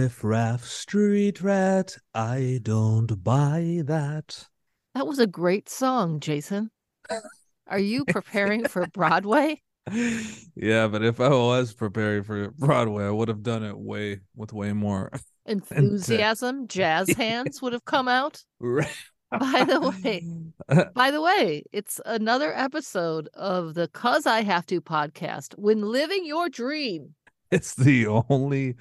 Riff raff street rat, I don't buy that. That was a great song, Jason. Are you preparing for Broadway? Yeah, but if I was preparing for Broadway, I would have done it way with way more. Enthusiasm, jazz hands would have come out. Right. By the way, by the way, it's another episode of the Cuz I Have to podcast. When living your dream, it's the only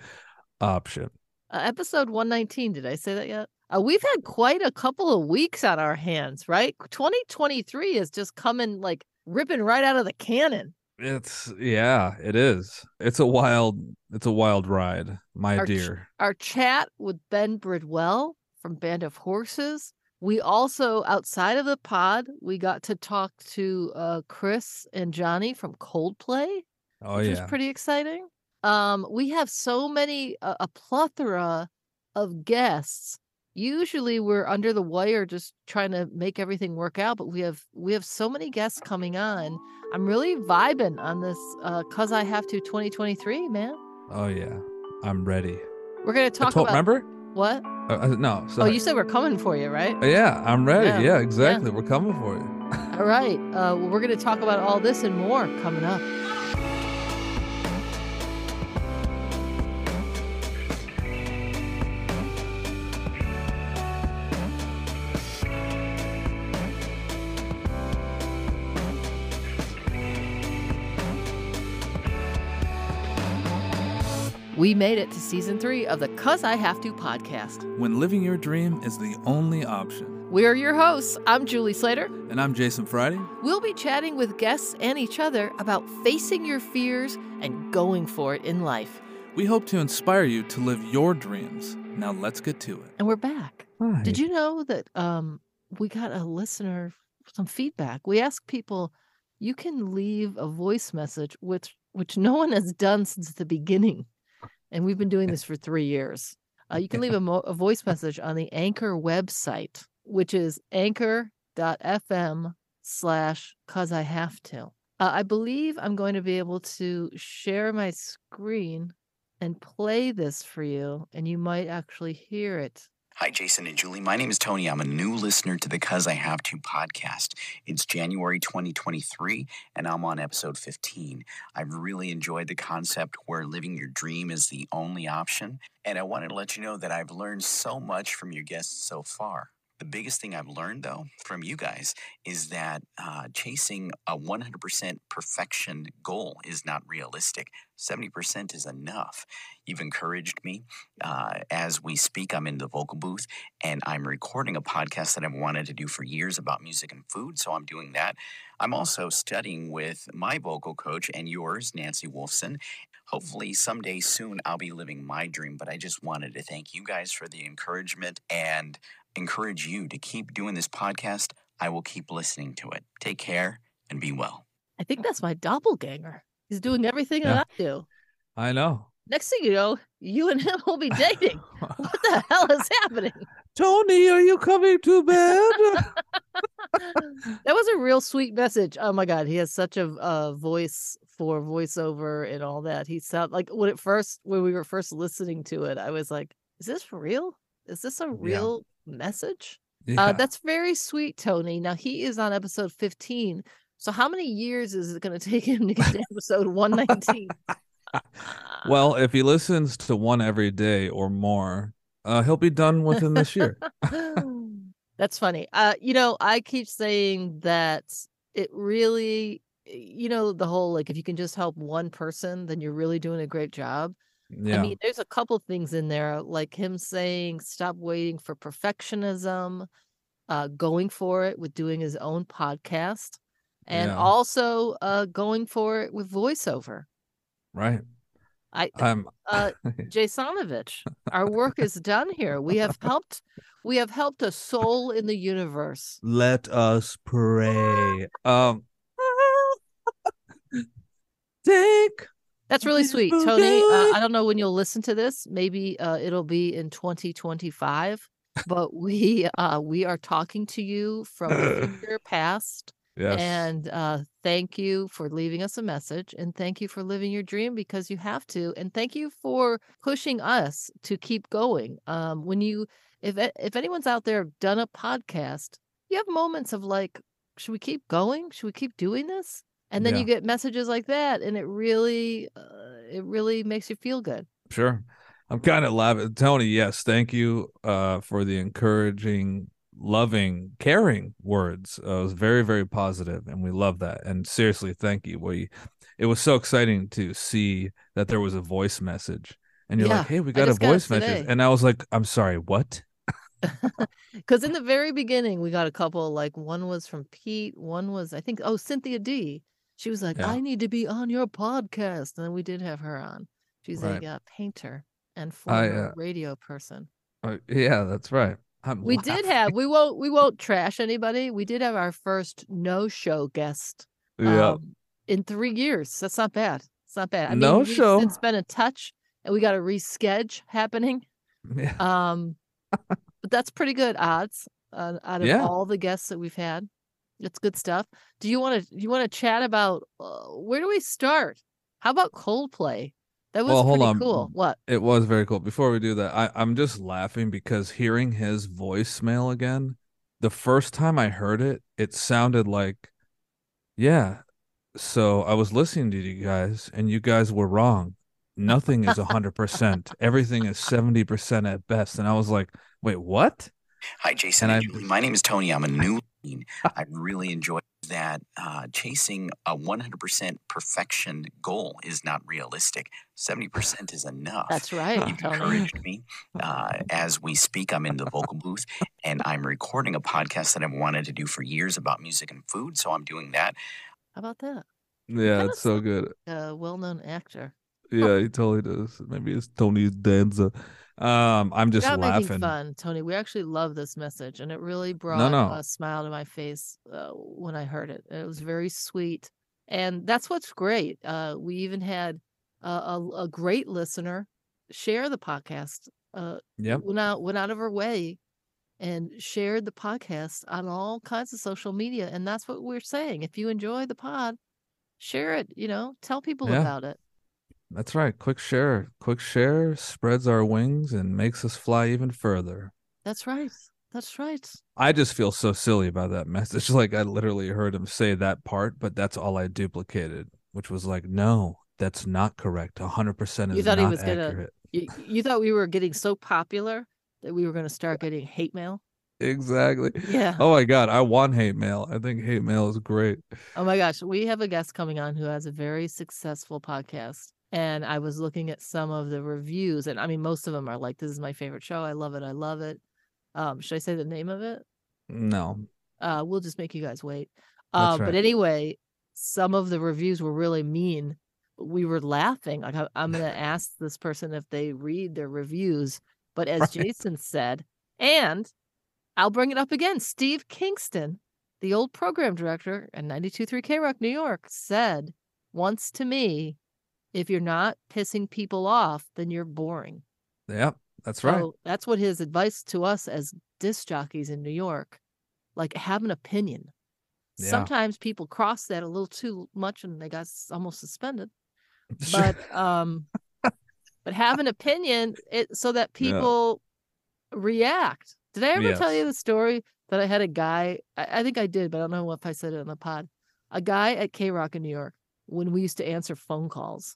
option. uh, episode 119. Did I say that yet? Uh, we've had quite a couple of weeks on our hands, right? 2023 is just coming like ripping right out of the cannon. It's yeah, it is. It's a wild it's a wild ride, my Our ch- dear. Our chat with Ben Bridwell from Band of Horses. We also, outside of the pod, we got to talk to uh, Chris and Johnny from Coldplay. Oh which was yeah. pretty exciting. Um, we have so many a, a plethora of guests. Usually we're under the wire just trying to make everything work out, but we have we have so many guests coming on. I'm really vibing on this uh cuz I have to 2023, man. Oh yeah. I'm ready. We're going to talk told- about remember? what? Uh, uh, no, Oh, you said we're coming for you, right? Yeah, I'm ready. Yeah, Yeah, yeah. exactly. We're coming for you. All right. Uh well, we're going to talk about all this and more coming up. We made it to season three of the Cuz I Have to podcast. When living your dream is the only option. We are your hosts. I'm Julie Slater. And I'm Jason Friday. We'll be chatting with guests and each other about facing your fears and going for it in life. We hope to inspire you to live your dreams. Now let's get to it. And we're back. Hi. Did you know that um, we got a listener some feedback? We asked people, you can leave a voice message, which which no one has done since the beginning, and we've been doing this for three years. Uh, you can leave a, mo- a voice message on the Anchor website, which is anchor.fm slash cuz I have to. Uh, I believe I'm going to be able to share my screen and play this for you, and you might actually hear it. Hi, Jason and Julie. My name is Tony. I'm a new listener to the Cuz I Have To podcast. It's January 2023, and I'm on episode 15. I've really enjoyed the concept where living your dream is the only option. And I wanted to let you know that I've learned so much from your guests so far. The biggest thing I've learned, though, from you guys is that uh, chasing a 100% perfection goal is not realistic. 70% is enough. You've encouraged me uh, as we speak. I'm in the vocal booth and I'm recording a podcast that I've wanted to do for years about music and food. So I'm doing that. I'm also studying with my vocal coach and yours, Nancy Wolfson. Hopefully, someday soon, I'll be living my dream. But I just wanted to thank you guys for the encouragement and encourage you to keep doing this podcast. I will keep listening to it. Take care and be well. I think that's my doppelganger. He's doing everything Yeah. that I do. I know. Next thing you know, you and him will be dating. what the hell is happening? Tony, are you coming to bed? That was a real sweet message. Oh my god, he has such a uh, voice for voiceover and all that. He sound like when it first when we were first listening to it, I was like, "Is this for real? Is this a real message?" Uh, that's very sweet, Tony. Now he is on episode fifteen. So how many years is it going to take him to get to episode one nineteen? well, if he listens to one every day or more, uh, he'll be done within this year. That's funny. Uh, you know, I keep saying that it really, you know, the whole like if you can just help one person, then you're really doing a great job. Yeah. I mean, there's a couple things in there, like him saying, stop waiting for perfectionism, uh, going for it with doing his own podcast, and Yeah. also uh, going for it with voiceover. right. I, I'm uh, Jasonovich, our work is done here. We have helped. We have helped a soul in the universe. let us pray. Um Take That's really sweet, Tony. Uh. I don't know when you'll listen to this. Maybe uh, it'll be in 2025. But we uh, we are talking to you from the future past, Yes. And uh, thank you for leaving us a message, and thank you for living your dream because you have to, and thank you for pushing us to keep going. Um, when you, if if anyone's out there done a podcast, you have moments of like, should we keep going? Should we keep doing this? And then Yeah. you get messages like that, and it really, uh, it really makes you feel good. Sure. I'm kind of laughing. Tony, yes, thank you uh, for the encouraging, loving, caring words. Uh, it was very, very positive, and we love that. And seriously, thank you. We, it was so exciting to see that there was a voice message, and you're Yeah, like, "Hey, we got a just got voice message," and I was like, "I'm sorry, what?" Because in the very beginning, we got a couple, like one was from Pete, one was, I think, oh, Cynthia D. She was like, Yeah. I need to be on your podcast. And then we did have her on. She's Right. a uh, painter and I, former uh, radio person. Uh, yeah, that's right. I'm We did have, we won't, we won't trash anybody. We did have our first no show guest yeah. um, in three years. That's not bad. It's not bad. I mean, No show. since been a touch and we got a reschedule happening. yeah. Um, but that's pretty good odds uh, out of Yeah. all the guests that we've had. It's good stuff. Do you want to you want to chat about uh, where do we start? How about Coldplay? That was Well, hold pretty on. cool. What? It was very cool. Before we do that, I, I'm just laughing because hearing his voicemail again, the first time I heard it, it sounded like, yeah. So I was listening to you guys, and you guys were wrong. Nothing is 100%. Everything is 70% at best. And I was like, wait, what? Hi, Jason And and, I- Julie. My name is Tony. I'm a new. I really enjoyed that. Uh, chasing a 100% perfection goal is not realistic. 70% is enough. That's right, You've encouraged me. Uh, as we speak, I'm in the vocal booth and I'm recording a podcast that I've wanted to do for years about music and food. So I'm doing that. How about that? Yeah, kinda it's so good. A well-known actor. Yeah, he totally does. Maybe it's Tony Danza. Um, I'm just making laughing. fun, Tony. We actually love this message, and it really brought no. a smile to my face uh, when I heard it. It was very sweet, and that's what's great. Uh, we even had a, a, a great listener share the podcast. Uh, Yep. went out went out of her way and shared the podcast on all kinds of social media, and that's what we're saying. If you enjoy the pod, share it. You know, tell people Yeah. about it. That's right. Quick share. Quick share spreads our wings and makes us fly even further. That's right. That's right. I just feel so silly about that message. Like I literally heard him say that part, but that's all I duplicated, which was like, no, that's not correct. 100% is You thought he was gonna- You, you thought we were getting so popular that we were going to start getting hate mail? Exactly. Yeah. Oh my God. I want hate mail. I think hate mail is great. Oh my gosh, we have a guest coming on who has a very successful podcast. And I was looking at some of the reviews, and I mean, most of them are like, "This is my favorite show. I love it. I love it." Um, should I say the name of it? No. Uh, we'll just make you guys wait. Uh, But anyway, some of the reviews were really mean. We were laughing. Like I'm going to ask this person if they read their reviews. But as Right. Jason said, and I'll bring it up again. Steve Kingston, the old program director at 92.3 K Rock, New York, said once to me, if you're not pissing people off, then you're boring. Yeah, That's right. So that's what his advice to us as disc jockeys in New York. Like have an opinion. Yeah. Sometimes people cross that a little too much and they got almost suspended. But um but have an opinion it so that Yeah. people react. Did I ever tell you the story that I had a guy I, I think I did, but I don't know if I said it on the pod. A guy at K Rock in New York when we used to answer phone calls.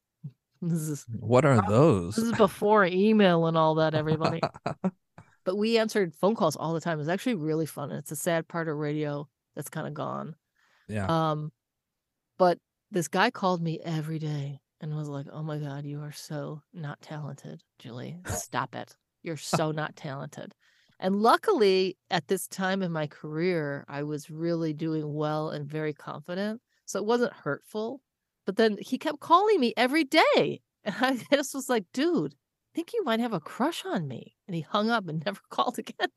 This is what are those? this is before email and all that, everybody. but we answered phone calls all the time. It's actually really fun. and It's a sad part of radio that's kind of gone. yeah. Um, but this guy called me every day and was like, "Oh my god, you are so not talented, Julie. Stop it. You're so not talented." And luckily, at this time in my career, I was really doing well and very confident, so it wasn't hurtful. But then he kept calling me every day, and I just was like, "Dude, I think you might have a crush on me." And he hung up and never called again.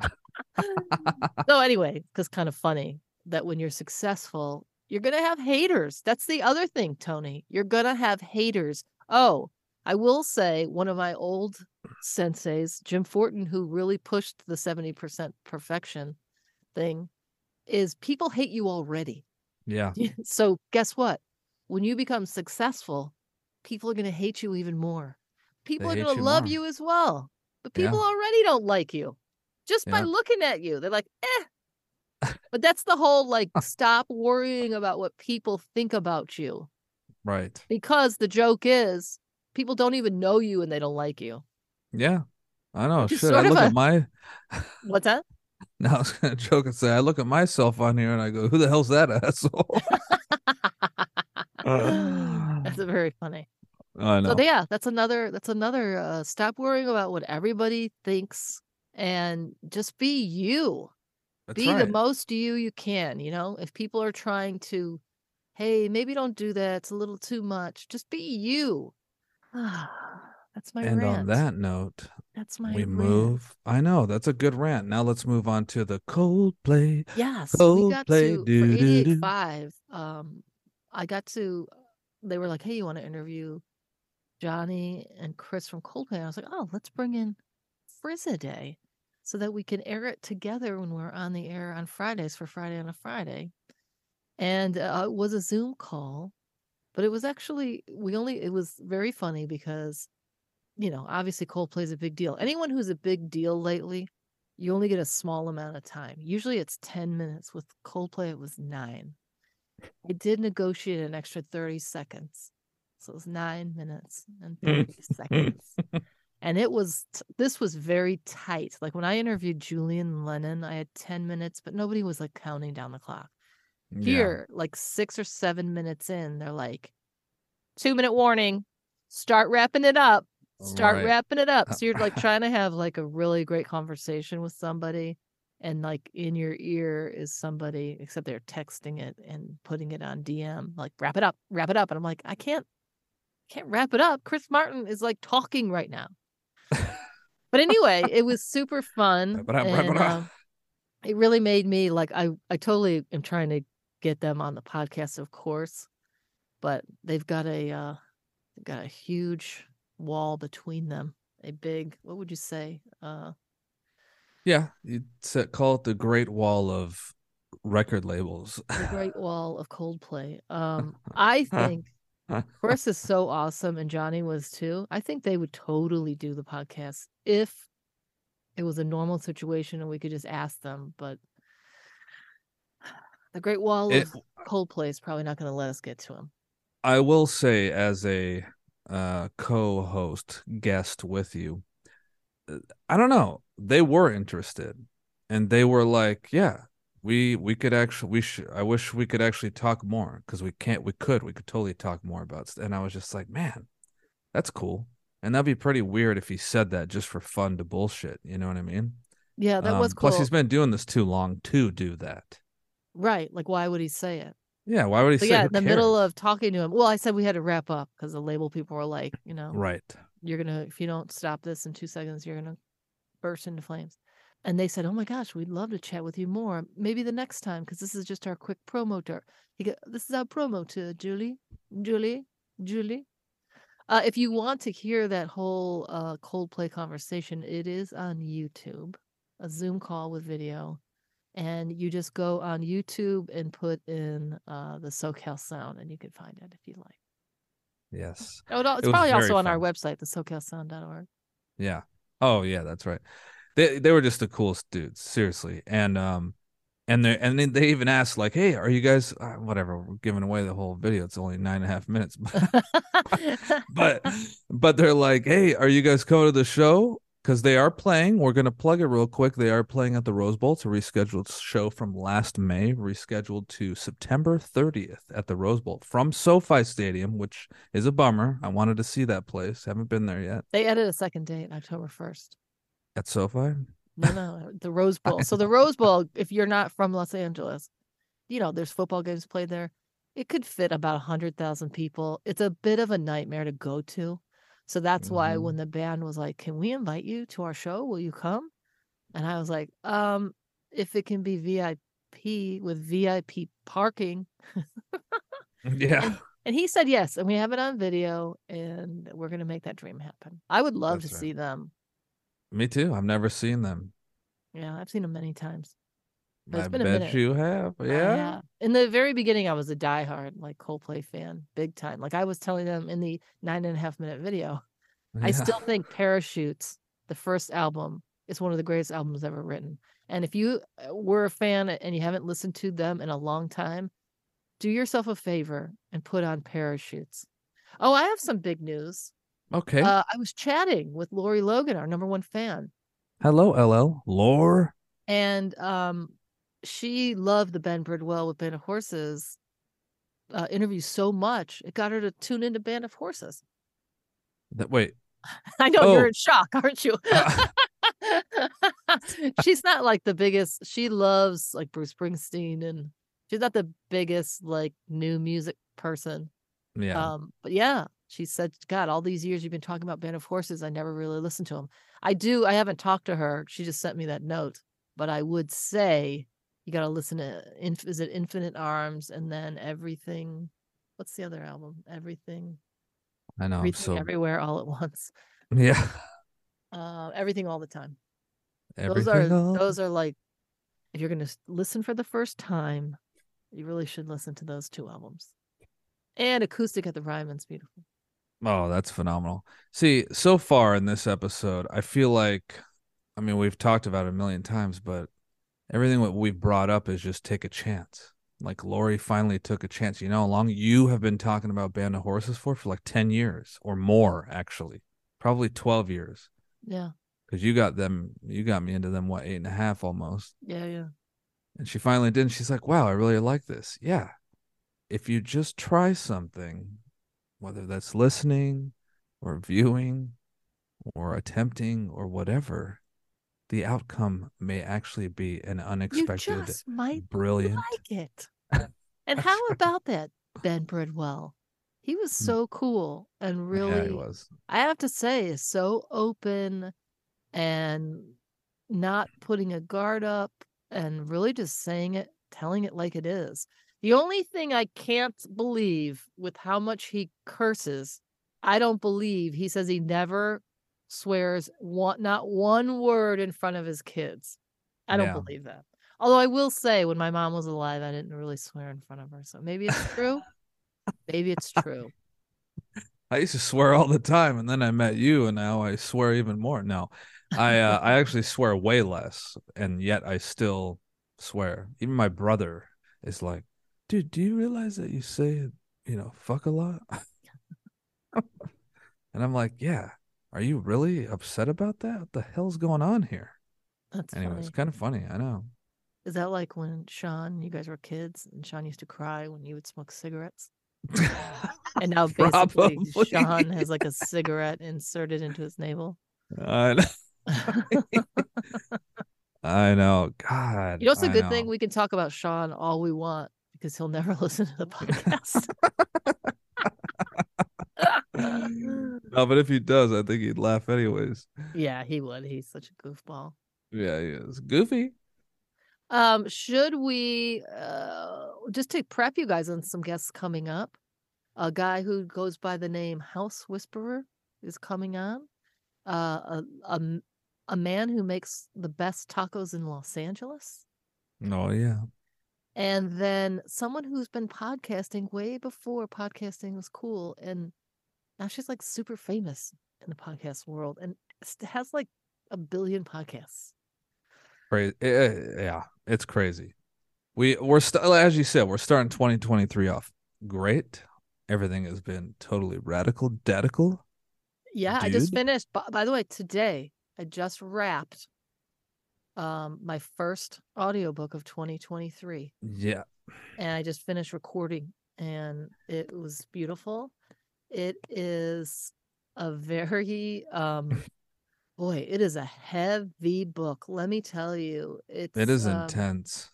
so anyway, because kind of funny that when you're successful, you're gonna have haters. That's the other thing, Tony. You're gonna have haters. Oh, I will say one of my old senseis, Jim Fortin, who really pushed the 70% perfection thing, is people hate you already. Yeah. so guess what? When you become successful, people are going to hate you even more. People They are going to love more. you as well. But Yeah. people already don't like you just by looking at you. They're like, eh. but that's the whole like, stop worrying about what people think about you Right. because the joke is people don't even know you and they don't like you. Yeah. I know. Which Shit. I look a- at my What's that? now I was gonna joke and say I look at myself on here and I go, Who the hell's that asshole? That's very funny. I know. So yeah, that's another that's another uh stop worrying about what everybody thinks and just be you. That's be right. the most you you can, you know? If people are trying to hey, maybe don't do that. It's a little too much. Just be you. that's my and rant. on that note, that's my we rant. move. I know that's a good rant. Now let's move on to the Coldplay. Yes, we got Coldplay, to doo, for doo, doo. 88.5. Um, I got to. They were like, "Hey, you want to interview Johnny and Chris from Coldplay?" I was like, "Oh, let's bring in Frizza Day, so that we can air it together when we're on the air on Fridays for Friday on a Friday." And uh, it was a Zoom call, but it was actually we only. It was very funny because, you know, obviously Coldplay is a big deal. Anyone who's a big deal lately you only get a small amount of time. Usually it's 10 minutes. With Coldplay, it was nine. I did negotiate an extra 30 seconds. So it was nine minutes and 30 seconds. And it was, this was very tight. Like when I interviewed Julian Lennon, I had 10 minutes, but nobody was like counting down the clock. Yeah. Here, like six or seven minutes in, they're like, two minute warning, start wrapping it up start Right. wrapping it up. Uh, so you're like trying to have like a really great conversation with somebody, and like in your ear is somebody, except they're texting it and putting it on DM, like wrap it up, wrap it up. And I'm like, I can't, can't wrap it up. Chris Martin is like talking right now. But anyway, it was super fun. Wrap it up, wrap it and, up. um, it really made me like I I totally am trying to get them on the podcast, of course, but they've got a uh, they've got a huge wall between them. A big, what would you say? Uh, Yeah. You said call it the Great Wall of record labels. the Great Wall of Coldplay. Um, I think Chris is so awesome, and Johnny was too. I think they would totally do the podcast if it was a normal situation and we could just ask them. But the Great Wall It- of Coldplay is probably not going to let us get to him. I will say, as a uh, co-host guest with you, I don't know. They were interested, and they were like, "Yeah, we we could actually we should. I wish we could actually talk more because we can't. We could. We could totally talk more about." st-" And I was just like, "Man, that's cool." And that'd be pretty weird if he said that just for fun to bullshit. You know what I mean? Yeah, that was Um, cool. Plus, he's been doing this too long to do that. Right. Like, why would he say it? Yeah, why would he So say? yeah, in the middle of talking to him. Well, I said we had to wrap up because the label people were like, you know, right. You're gonna if you don't stop this in two seconds, you're gonna burst into flames. And they said, "Oh my gosh, we'd love to chat with you more. Maybe the next time, because this is just our quick promo to." He go, "This is our promo to Julie, Julie, Julie." Uh, if you want to hear that whole uh, Coldplay conversation, it is on YouTube, a Zoom call with video, and you just go on YouTube and put in uh, the SoCal Sound, and you can find it if you like. Yes. Oh, no, it's was probably also on our website, the SoCalSound.org. Yeah. Oh yeah, that's right. They they were just the coolest dudes, seriously. And um and they and they even asked like, "Hey, are you guys uh, whatever? We're giving away the whole video. It's only nine and a half minutes, but but they're like, "Hey, are you guys coming to the show?" Because they are playing. We're gonna plug it real quick. They are playing at the Rose Bowl. It's a rescheduled show from last May, rescheduled to September 30th at the Rose Bowl from SoFi Stadium, which is a bummer. I wanted to see that place. Haven't been there yet. They added a second date, October 1st. At SoFi? No, no, the Rose Bowl. So the Rose Bowl, if you're not from Los Angeles, you know, there's football games played there. It could fit about 100,000 people. It's a bit of a nightmare to go to. So that's why Mhm. when the band was like, "Can we invite you to our show? Will you come?" And I was like, "Um, if it can be VIP with VIP parking." Yeah. And he said yes, and we have it on video, and we're gonna make that dream happen. I would love That's to right. see them. Me too. I've never seen them. Yeah, I've seen them many times. But it's I been a bet minute. you have. I Yeah. In the very beginning, I was a diehard like Coldplay fan, big time. Like I was telling them in the nine and a half minute video, I still think Parachutes, the first album, is one of the greatest albums ever written. And if you uh, were a fan and you haven't listened to them in a long time, do yourself a favor and put on Parachutes. Oh, I have some big news. Okay. Uh, I was chatting with Lori Logan, our number one fan, Hello, LL. Lore. and um, she loved the Ben Bridwell with Band of Horses uh, interview so much it got her to tune into Band of Horses. That wait. I know Oh. you're in shock, aren't you? she's not like the biggest. She loves like Bruce Springsteen, and she's not the biggest like new music person. Yeah. Um, but yeah, she said, God, all these years you've been talking about Band of Horses, I never really listened to them. I do, I haven't talked to her. She just sent me that note. But I would say you gotta listen to Inf- is it Infinite Arms and then everything. What's the other album? Everything, I know. I'm everything, so everywhere, all at once. yeah. Uh, everything, all the time. Everything those are all- those are like, if you're gonna listen for the first time, you really should listen to those two albums. And acoustic at the Ryman's beautiful. Oh, that's phenomenal. See, so far in this episode, I feel like, I mean, we've talked about it a million times, but everything that we've brought up is just take a chance. Like Lori finally took a chance. You know how long you have been talking about Band of Horses for? For like 10 years or more, actually. Probably 12 years. Yeah, Because you got them, you got me into them, what, eight and a half almost. yeah, yeah. And she finally did. And she's like, wow, I really like this. Yeah. If you just try something, whether that's listening or viewing or attempting or whatever, the outcome may actually be an unexpected, You just might brilliant. like it. And how about that Ben Bridwell? He was hmm. so cool and Yeah, really, was. I have to say, so open and not putting a guard up and really just saying it, telling it like it is. The only thing I can't believe with how much he curses, I don't believe he says he never swears one, not one word in front of his kids. I don't Yeah. believe that. Although I will say, when my mom was alive, I didn't really swear in front of her. So maybe it's true. maybe it's true. I used to swear all the time, and then I met you, and now I swear even more. No, I uh, I actually swear way less, and yet I still swear. Even my brother is like, "Dude, do you realize that you say, you know, fuck a lot?" and I'm like, "Yeah." Are you really upset about that? What the hell's going on here? That's Anyway, funny. it's kind of funny. I know. Is that like when Sean, you guys were kids, and Sean used to cry when you would smoke cigarettes? And now basically Probably. Sean has like a cigarette inserted into his navel. I know. I know. God. you know, it's a I good thing we can talk about Sean all we want because he'll never listen to the podcast. No, but if he does, I think he'd laugh anyways. yeah, he would. He's such a goofball. Yeah, he is goofy. Um, should we uh just to prep you guys on some guests coming up? A guy who goes by the name House Whisperer is coming on. Uh, a a man who makes the best tacos in Los Angeles, Oh yeah. and then someone who's been podcasting way before podcasting was cool, and now she's like super famous in the podcast world, and has like a billion podcasts. Crazy. Yeah, it's crazy. We we're st- as you said, we're starting 2023 off great. Everything has been totally radical, dedical. Yeah, I just finished. By, by the way, today I just wrapped um my first audiobook of 2023 Yeah. and I just finished recording and it was beautiful. It is a very um boy, it is a heavy book. Let me tell you. It's It is um, intense.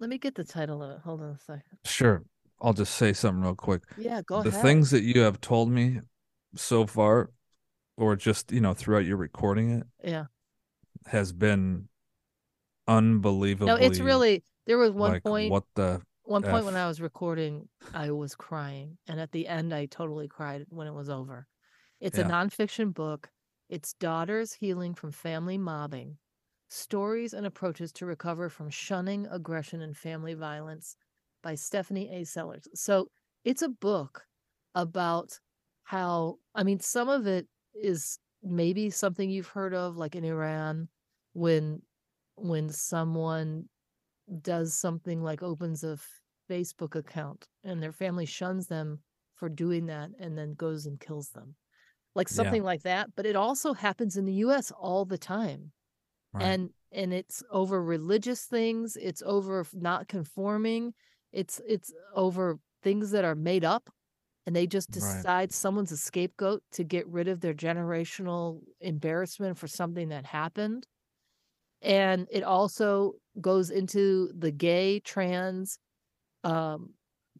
Let me get the title of it. Hold on a second. Sure. I'll just say something real quick. Yeah, go the ahead. things that you have told me so far, or just you know throughout your recording it, Yeah. has been unbelievably. No, it's really there was one like point what the one point when I was recording, I was crying, and at the end, I totally cried when it was over. It's a nonfiction book. It's daughters healing from family mobbing. Stories and Approaches to Recover from Shunning, Aggression, and Family Violence by Stephanie A. Sellers. So it's a book about how, I mean, some of it is maybe something you've heard of, like in Iran, when when someone does something like opens a Facebook account and their family shuns them for doing that and then goes and kills them. Like Yeah. something like that, but it also happens in the US all the time. Right. And and it's over religious things, it's over not conforming, it's it's over things that are made up and they just Right. decide someone's a scapegoat to get rid of their generational embarrassment for something that happened. And it also goes into the gay, trans um,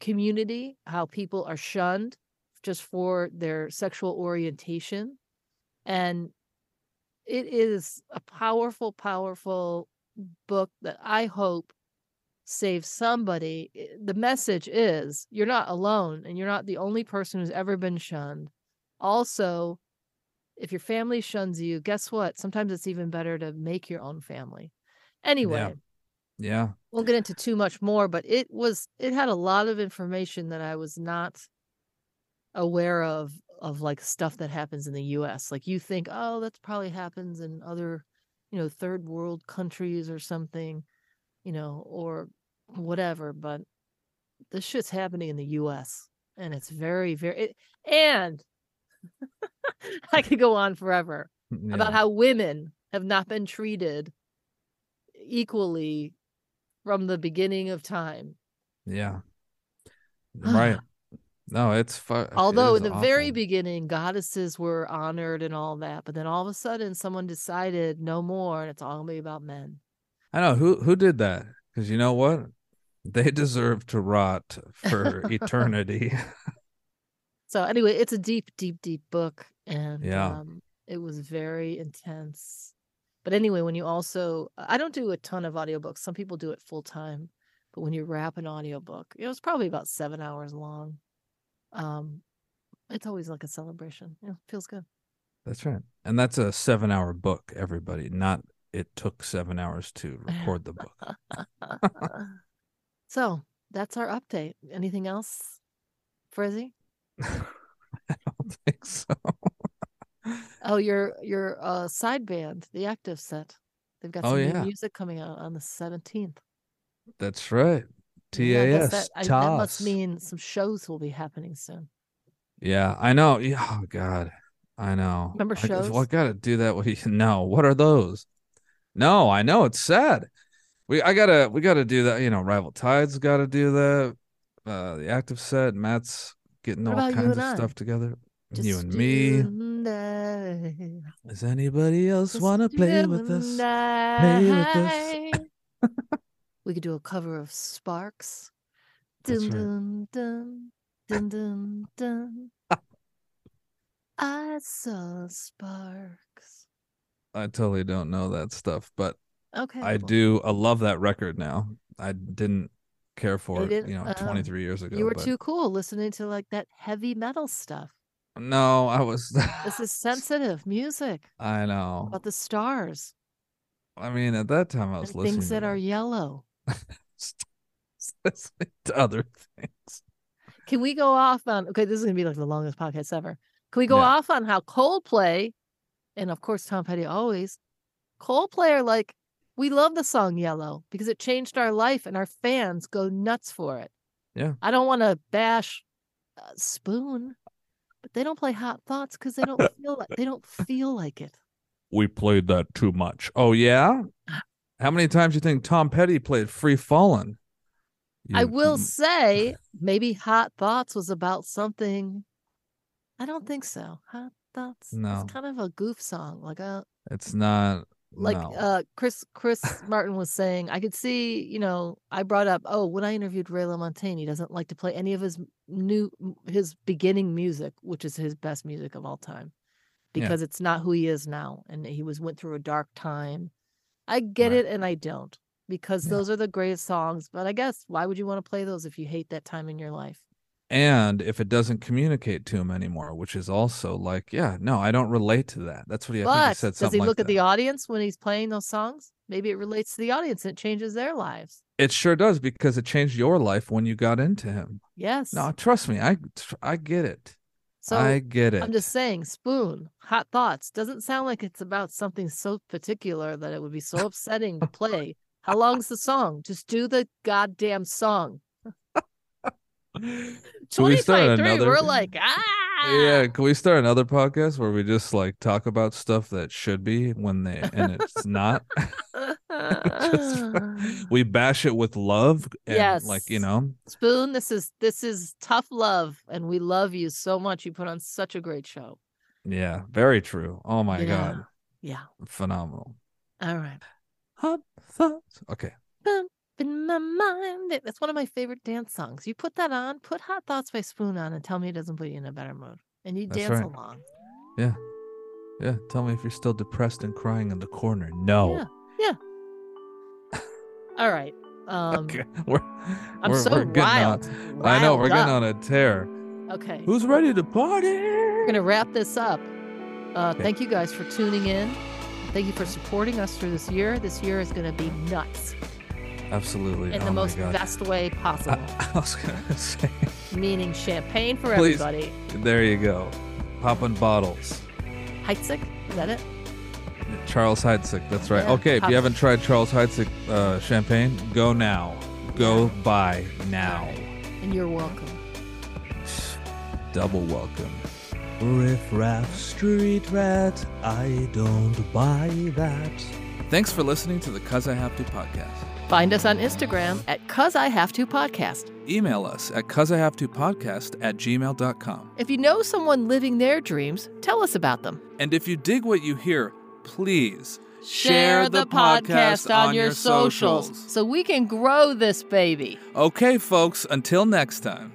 community, how people are shunned just for their sexual orientation. And it is a powerful, powerful book that I hope saves somebody. The message is you're not alone and you're not the only person who's ever been shunned. Also, if your family shuns you, guess what? Sometimes it's even better to make your own family. Anyway, yeah. won't get into too much more, but it was it had a lot of information that I was not aware of of like stuff that happens in the US. Like you think, oh, that probably happens in other, you know, third world countries or something, you know, or whatever, but this shit's happening in the US and it's very very it, and I could go on forever mm, yeah. about how women have not been treated equally from the beginning of time. Yeah. Right. No, it's fu- Although is in the very beginning, goddesses were honored and all that, but then all of a sudden, someone decided no more, and it's all gonna be about men. I know who who did that because you know what they deserve to rot for eternity. So anyway, it's a deep, deep, deep book, and Yeah. um, it was very intense. But anyway, when you also, I don't do a ton of audiobooks. Some people do it full time, but when you wrap an audiobook, it was probably about seven hours long. Um, it's always like a celebration. Yeah, feels good. That's right, and that's a seven-hour book. Everybody, not it took seven hours to record the book. so that's our update. Anything else, Frizzy? I don't think so. Oh, your your uh side band, the active set. They've got Oh, some new music coming out on the seventeenth. That's right. Yeah, I TAS. that, I, that must mean some shows will be happening soon. Yeah, I know. Yeah, oh God, I know. Remember I, guess- Well, I gotta do that. What you no? What are those? No, I know it's sad. We I gotta we gotta do that. You know, Rival Tides got to do that. Uh, the active set. Matt's getting What all kinds of I? stuff together. You and me. Does anybody else wanna play with us? Play with us. We could do a cover of Sparks. That's Dun, right. dun, dun, dun, dun, dun. I saw sparks. I totally don't know that stuff, but Okay. I well, do. I love that record now. I didn't care for You it, you know, Oh. 23 years ago. You were but too cool listening to like that heavy metal stuff. No, I was. This is sensitive music I know. about the stars I mean, at that time, I and was listening things to, that are like, yellow. listening to other things. Can we go off on? Okay, this is gonna be like the longest podcast ever. Can we go Yeah. off on how Coldplay, and of course Tom Petty always, Coldplay are like we love the song Yellow because it changed our life and our fans go nuts for it. Yeah. I don't want to bash uh, Spoon, they don't play Hot Thoughts because they don't feel like they don't feel like it. We played that too much. Oh yeah. How many times do you think Tom Petty played "Free Fallin'"? I will say maybe Hot Thoughts was about something. I don't think so. Hot Thoughts. No. It's kind of a goof song, like a It's not like no. uh Chris Chris Martin was saying. I could see, you know, I brought up, oh, when I interviewed Ray LaMontagne, he doesn't like to play any of his new his beginning music, which is his best music of all time, Yeah. because it's not who he is now, and he was went through a dark time. I get Right. it, and I don't because Yeah. those are the greatest songs. But I guess why would you want to play those if you hate that time in your life? And if it doesn't communicate to him anymore, which is also like, yeah, no, I don't relate to that. That's what he, I think he But said does he like look at that. the audience when he's playing those songs? Maybe it relates to the audience and it changes their lives. It sure does because it changed your life when you got into him. Yes. No, trust me, I I get it. so I get it. I'm just saying, Spoon, Hot Thoughts doesn't sound like it's about something so particular that it would be so upsetting to play. How long's the song? Just do the goddamn song. Start 2023, another? we're like, ah. Yeah, can we start another podcast where we just like talk about stuff that should be when they and it's not? Just- we bash it with love and like you know, Spoon, this is this is tough love, and we love you so much. You put on such a great show. yeah, very true. Oh my Yeah. god, Yeah. phenomenal. All right. Hot thoughts. Okay, in my mind. That- That's one of my favorite dance songs. You put that on, put Hot Thoughts by Spoon on, and tell me it doesn't put you in a better mood. And you That's dance right. along. yeah. Yeah. Tell me if you're still depressed and crying in the corner. No. Yeah. All right. Um, okay, we're I'm we're, so we're getting riled. on. I know we're riled getting on a tear. Okay. Who's ready to party? We're gonna wrap this up. Uh, Okay. Thank you guys for tuning in. Thank you for supporting us through this year. This year is gonna be nuts Absolutely. in oh the most God. best way possible. I was gonna say. Meaning champagne for Please. everybody. There you go. Popping bottles. Heitzig, is that it? Charles Heidsieck. That's right. Yeah, okay, if you haven't tried Charles Heidsieck uh, champagne, go now. Go buy now. And you're welcome. Double welcome. Riff Raff Street Rat, I don't buy that. Thanks for listening to the Cuz I Have to podcast. Find us on Instagram at Cuz I Have to Podcast. Email us at cuz I have to podcast at gmail.com. If you know someone living their dreams, tell us about them. And if you dig what you hear, please Share the podcast on your socials so we can grow this baby. Okay, folks, until next time.